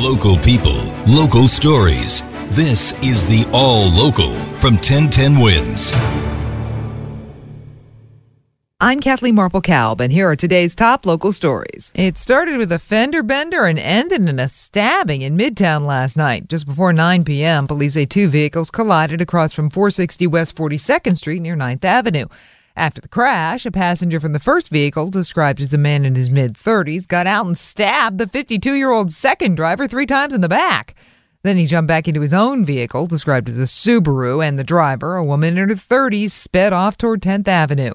Local people, local stories. This is the All Local from 1010 Wins. I'm Kathleen Marple Kalb, and here are today's top local stories. It started with a fender bender and ended in a stabbing in Midtown last night. Just before 9 p.m., police say two vehicles collided across from 460 West 42nd Street near 9th Avenue. After the crash, a passenger from the first vehicle, described as a man in his mid 30s, got out and stabbed the 52 year old second driver three times in the back. Then he jumped back into his own vehicle, described as a Subaru, and the driver, a woman in her 30s, sped off toward 10th Avenue.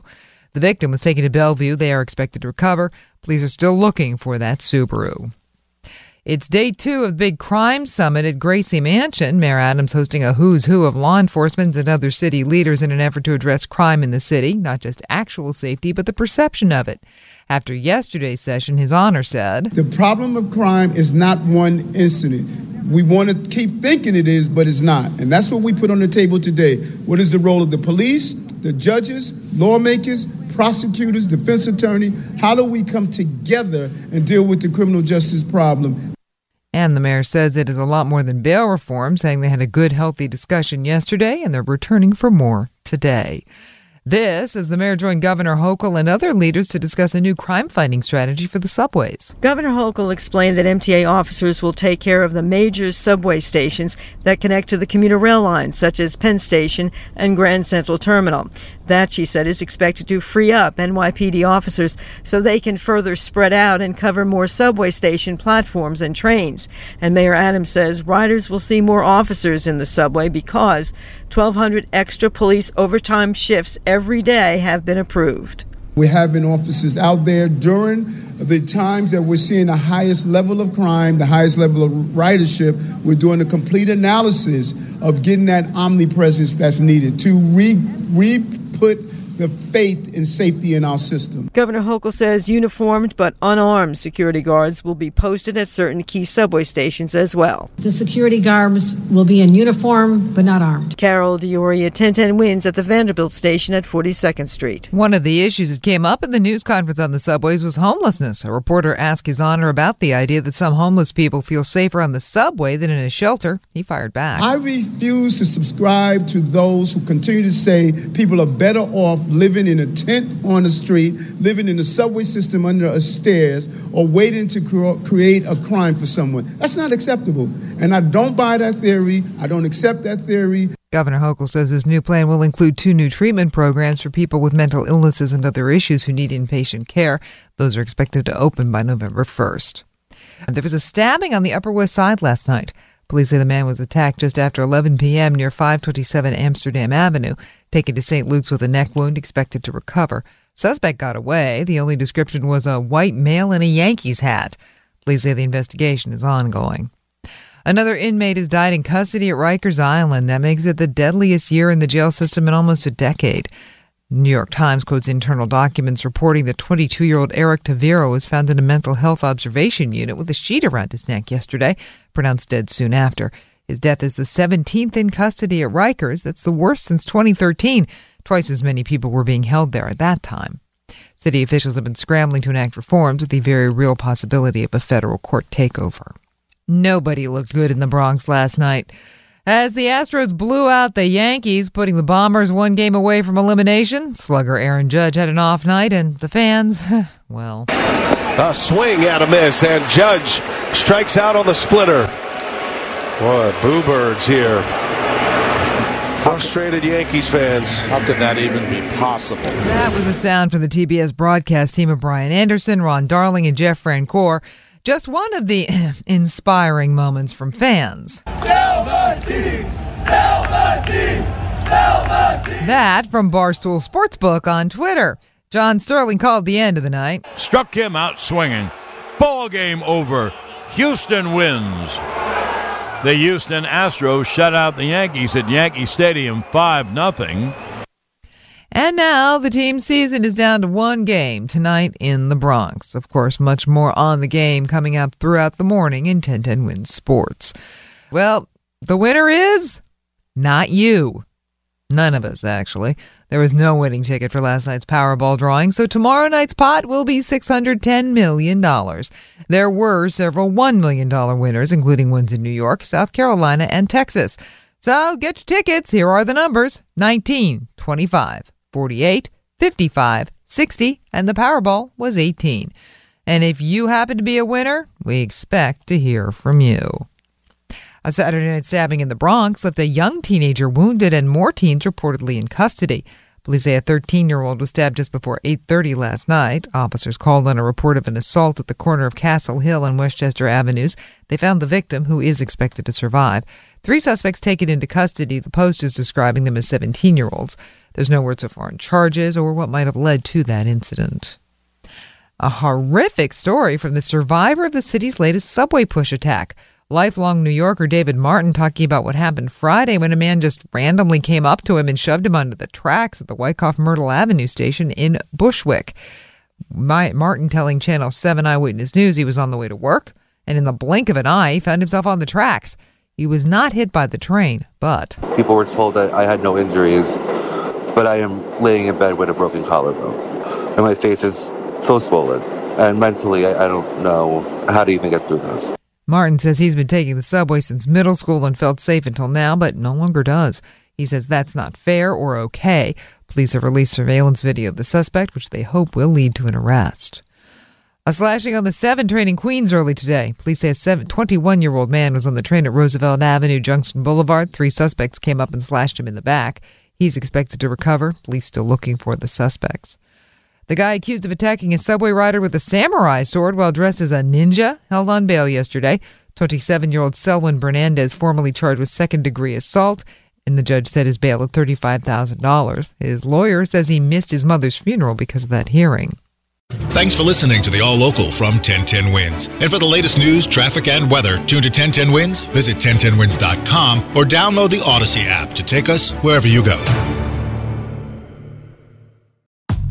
The victim was taken to Bellevue. They are expected to recover. Police are still looking for that Subaru. It's day two of the big crime summit at Gracie Mansion. Mayor Adams hosting a who's who of law enforcement and other city leaders in an effort to address crime in the city, not just actual safety, but the perception of it. After yesterday's session, His Honor said The problem of crime is not one incident. We want to keep thinking it is, but it's not. And that's what we put on the table today. What is the role of the police, the judges, lawmakers, prosecutors, defense attorney? How do we come together and deal with the criminal justice problem? And the mayor says it is a lot more than bail reform, saying they had a good, healthy discussion yesterday and they're returning for more today. This as the mayor joined Governor Hochul and other leaders to discuss a new crime fighting strategy for the subways. Governor Hochul explained that MTA officers will take care of the major subway stations that connect to the commuter rail lines, such as Penn Station and Grand Central Terminal. That, she said, is expected to free up NYPD officers so they can further spread out and cover more subway station platforms and trains. And Mayor Adams says riders will see more officers in the subway because 1,200 extra police overtime shifts every day have been approved. We're having officers out there during the times that we're seeing the highest level of crime, the highest level of ridership. We're doing a complete analysis of getting that omnipresence that's needed to re, re put the faith and safety in our system. Governor Hochul says uniformed but unarmed security guards will be posted at certain key subway stations as well. The security guards will be in uniform but not armed. Carol D'Auria, 1010 wins at the Vanderbilt station at 42nd Street. One of the issues that came up in the news conference on the subways was homelessness. A reporter asked His Honor about the idea that some homeless people feel safer on the subway than in a shelter. He fired back. I refuse to subscribe to those who continue to say people are better off living in a tent on the street, living in the subway system under a stairs, or waiting to cre- create a crime for someone. That's not acceptable. And I don't buy that theory. I don't accept that theory. Governor Hochul says his new plan will include two new treatment programs for people with mental illnesses and other issues who need inpatient care. Those are expected to open by November 1st. There was a stabbing on the Upper West Side last night. Police say the man was attacked just after 11 p.m. near 527 Amsterdam Avenue, taken to St. Luke's with a neck wound, expected to recover. Suspect got away. The only description was a white male in a Yankees hat. Police say the investigation is ongoing. Another inmate has died in custody at Rikers Island. That makes it the deadliest year in the jail system in almost a decade. New York Times quotes internal documents reporting that 22 year old Erick Tavira was found in a mental health observation unit with a sheet around his neck yesterday, pronounced dead soon after. His death is the 17th in custody at Rikers. That's the worst since 2013. Twice as many people were being held there at that time. City officials have been scrambling to enact reforms with the very real possibility of a federal court takeover. Nobody looked good in the Bronx last night. As the Astros blew out the Yankees, putting the Bombers one game away from elimination, slugger Aaron Judge had an off night, and the fans, well. A swing and a miss, and Judge strikes out on the splitter. Boy, boo birds here. Frustrated Yankees fans. How could that even be possible? That was a sound from the TBS broadcast team of Brian Anderson, Ron Darling, and Jeff Francoeur. Just one of the inspiring moments from fans. That from Barstool Sportsbook on Twitter. John Sterling called the end of the night. Struck him out swinging. Ball game over. Houston wins. The Houston Astros shut out the Yankees at Yankee Stadium 5 0. And now the team season is down to one game tonight in the Bronx. Of course, much more on the game coming up throughout the morning in 1010 Wins Sports. Well, the winner is not you. None of us, actually. There was no winning ticket for last night's Powerball drawing, so tomorrow night's pot will be $610 million. There were several $1 million winners, including ones in New York, South Carolina, and Texas. So get your tickets. Here are the numbers 19, 25, 48, 55, 60, and the Powerball was 18. And if you happen to be a winner, we expect to hear from you. A Saturday night stabbing in the Bronx left a young teenager wounded and more teens reportedly in custody. Police say a 13-year-old was stabbed just before 8:30 last night. Officers called on a report of an assault at the corner of Castle Hill and Westchester Avenues. They found the victim, who is expected to survive. Three suspects taken into custody. The Post is describing them as 17-year-olds. There's no word so far on charges or what might have led to that incident. A horrific story from the survivor of the city's latest subway push attack. Lifelong New Yorker David Martin talking about what happened Friday when a man just randomly came up to him and shoved him onto the tracks at the Wyckoff Myrtle Avenue station in Bushwick. My, Martin telling Channel 7 Eyewitness News he was on the way to work, and in the blink of an eye, he found himself on the tracks. He was not hit by the train, but. People were told that I had no injuries, but I am laying in bed with a broken collarbone. And my face is so swollen. And mentally, I, I don't know how to even get through this. Martin says he's been taking the subway since middle school and felt safe until now, but no longer does. He says that's not fair or okay. Police have released surveillance video of the suspect, which they hope will lead to an arrest. A slashing on the 7 train in Queens early today. Police say a 21 year old man was on the train at Roosevelt Avenue, Junction Boulevard. Three suspects came up and slashed him in the back. He's expected to recover. Police still looking for the suspects. The guy accused of attacking a subway rider with a samurai sword while dressed as a ninja held on bail yesterday. 27 year old Selwyn Bernandez, formally charged with second degree assault, and the judge set his bail at $35,000. His lawyer says he missed his mother's funeral because of that hearing. Thanks for listening to the All Local from 1010 Wins. And for the latest news, traffic, and weather, tune to 1010 Wins, visit 1010wins.com, or download the Audacy app to take us wherever you go.